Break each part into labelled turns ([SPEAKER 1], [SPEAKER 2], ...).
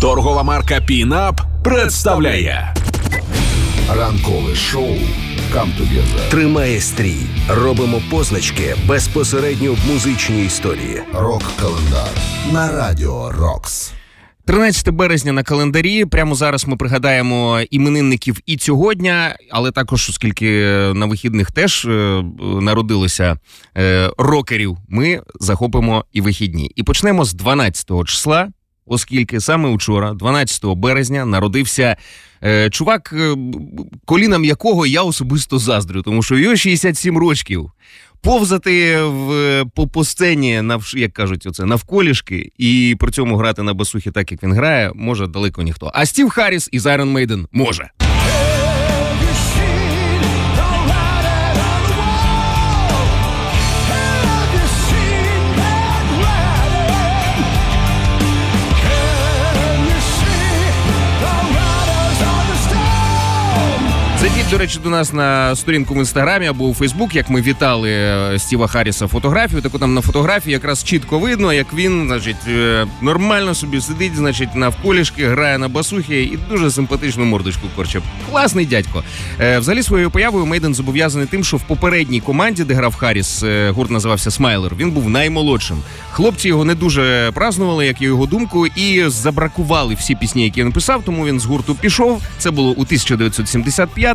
[SPEAKER 1] Торгова марка Пінап представляє
[SPEAKER 2] Ранкове шоу «Come Together».
[SPEAKER 3] Тримає стрій. Робимо позначки безпосередньо в музичній історії.
[SPEAKER 2] Рок-календар на радіо Рокс.
[SPEAKER 4] 13 березня на календарі. Прямо зараз ми пригадаємо іменинників і цього дня, але також, оскільки на вихідних теж е, народилося е, рокерів, ми захопимо і вихідні. І почнемо з 12 числа, оскільки саме учора, 12 березня, народився. е, Чувак, е, колінам якого я особисто заздрю, тому що його 67 рочків. Повзати в по, по сцені навш, як кажуть, оце навколішки, і при цьому грати на басухі так, як він грає, може далеко ніхто. А Стів Харріс із Iron Maiden може. Зайдіть, до речі, до нас на сторінку в інстаграмі або у Фейсбук, як ми вітали е, Стіва Харріса фотографію. Так там на фотографії якраз чітко видно, як він, значить, е, нормально собі сидить, значить, навколішки, грає на басухі і дуже симпатичну мордочку корче. Класний дядько. Е, Взагалі своєю появою Мейден зобов'язаний тим, що в попередній команді, де грав Харріс, гурт називався Смайлер. Він був наймолодшим. Хлопці його не дуже празнували, як і його думку, і забракували всі пісні, які він написав. Тому він з гурту пішов. Це було у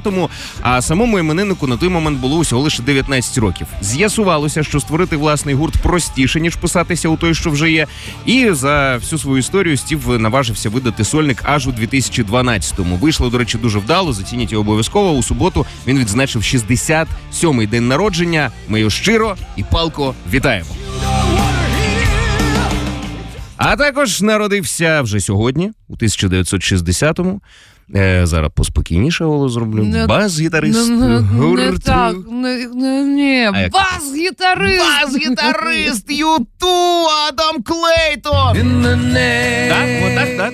[SPEAKER 4] 1975-му. А самому імениннику на той момент було усього лише 19 років. З'ясувалося, що створити власний гурт простіше ніж писатися у той, що вже є. І за всю свою історію Стів наважився видати сольник аж у 2012-му. Вийшло, до речі, дуже вдало. Зацініть його обов'язково. У суботу він відзначив 67-й день народження. Ми його щиро і палко вітаємо. А також народився вже сьогодні, у 1960-му. Е, зараз поспокійніше голос зроблю.
[SPEAKER 5] Не-
[SPEAKER 4] Бас-гітарист
[SPEAKER 5] Не, не, не так, не, не,
[SPEAKER 4] як
[SPEAKER 5] Бас-гітарист!
[SPEAKER 4] Бас-гітарист Юту Адам Клейтон. Так, отак, так.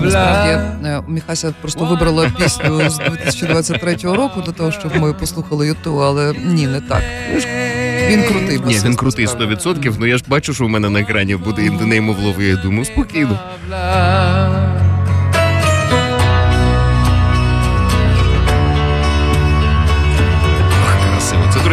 [SPEAKER 5] Насправді е, Міхася просто вибрала пісню з 2023 року для того, щоб ми послухали Юту, але ні, не так. Він крутий
[SPEAKER 4] Ні, він крутий
[SPEAKER 5] насправді.
[SPEAKER 4] 100%, ну я ж бачу, що в мене на екрані буде In the Name of Love, я думаю, спокійно.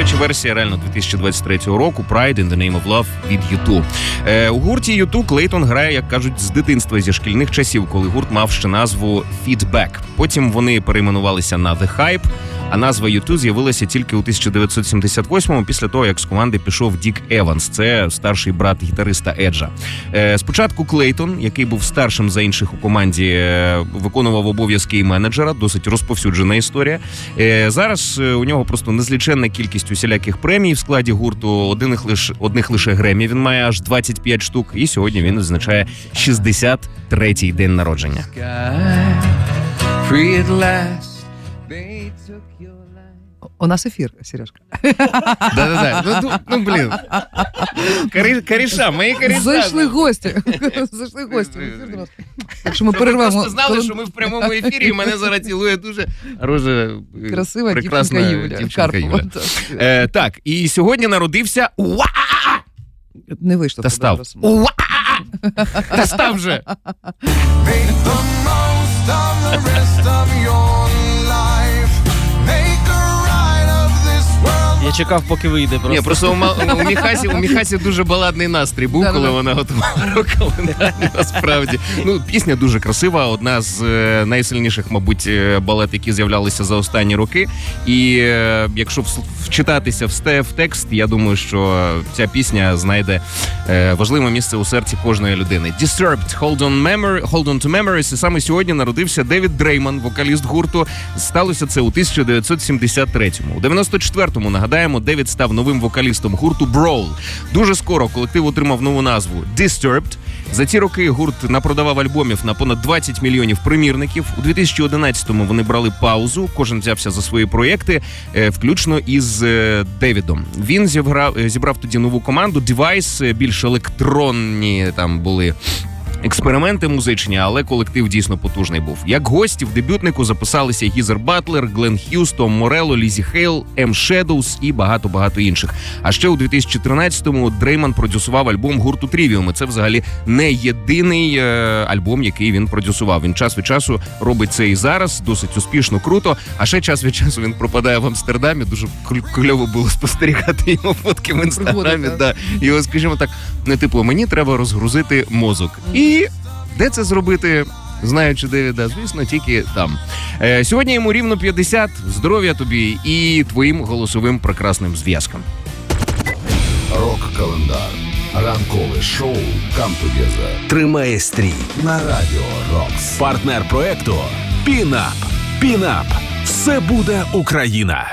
[SPEAKER 4] Речі, версія реально 2023 року Pride in the Name of Love від U2. Е, у гурті U2 Клейтон грає, як кажуть, з дитинства зі шкільних часів, коли гурт мав ще назву Feedback. Потім вони перейменувалися на The Hype, а назва U2 з'явилася тільки у 1978-му, після того, як з команди пішов Дік Еванс. Це старший брат гітариста Еджа. Е, спочатку Клейтон, який був старшим за інших у команді, е, виконував обов'язки і менеджера, досить розповсюджена історія. Е, зараз е, у нього просто незліченна кількість усіляких премій в складі гурту. Одних лише одних лише Гремі. Він має аж 25 штук. І сьогодні він означає 63-й день народження.
[SPEAKER 5] У нас ефір, Сережка.
[SPEAKER 4] Да-да-да. Ну, ну, ну блін. Карі, мої каріша.
[SPEAKER 5] Зайшли гості. Зайшли гості. в ефір до нас. Так що ми перервемо.
[SPEAKER 4] Просто знали, що ми в прямому ефірі, і мене зараз цілує дуже дуже е,
[SPEAKER 5] Красива
[SPEAKER 4] прекрасна
[SPEAKER 5] дівчинка Юля
[SPEAKER 4] дівчинка
[SPEAKER 5] Карпова.
[SPEAKER 4] Юля. Е, так, і сьогодні народився Уа!
[SPEAKER 5] Не вийшло.
[SPEAKER 4] Та став. Уа! Та став вже.
[SPEAKER 6] Make the most of the rest of your
[SPEAKER 7] чекав, поки вийде просто.
[SPEAKER 4] Ні, просто у, Ма- у Міхасі у Міхасі дуже баладний настрій був, коли вона готувала рок-календар. Насправді, ну пісня дуже красива. Одна з е, найсильніших, мабуть, е, балет, які з'являлися за останні роки. І е, якщо вчитатися в, текст, я думаю, що ця пісня знайде важливе місце у серці кожної людини. Disturbed, Hold on, memory, Hold on to Memories. І саме сьогодні народився Девід Дрейман, вокаліст гурту. Сталося це у 1973-му. У 94-му, нагадаємо, Девід став новим вокалістом гурту Brawl. Дуже скоро колектив отримав нову назву Disturbed. За ці роки гурт напродавав альбомів на понад 20 мільйонів примірників. У 2011-му вони брали паузу. Кожен взявся за свої проєкти, е, включно із е, Девідом. Він зібрав, е, зібрав тоді нову команду. Е, більш електронні там були експерименти музичні, але колектив дійсно потужний був. Як гості в дебютнику записалися Гізер Батлер, Глен Х'юз, Том Морело, Лізі Хейл, М. Шедоус і багато багато інших. А ще у 2013-му Дрейман продюсував альбом гурту Трівіум. І Це взагалі не єдиний е, альбом, який він продюсував. Він час від часу робить це і зараз, досить успішно, круто. А ще час від часу він пропадає в Амстердамі. Дуже кль- кльово було спостерігати його фотки в інстаграмі. Да. Його, скажімо так, не типу, мені треба розгрузити мозок. І де це зробити? Знаючи Девіда, звісно, тільки там. Е, сьогодні йому рівно 50. Здоров'я тобі і твоїм голосовим прекрасним зв'язкам.
[SPEAKER 2] Рок-календар. Ранкове шоу «Come Together»
[SPEAKER 3] Тримає стрій.
[SPEAKER 2] на радіо Рокс.
[SPEAKER 1] Партнер проекту Пінап. Пінап. Все буде Україна.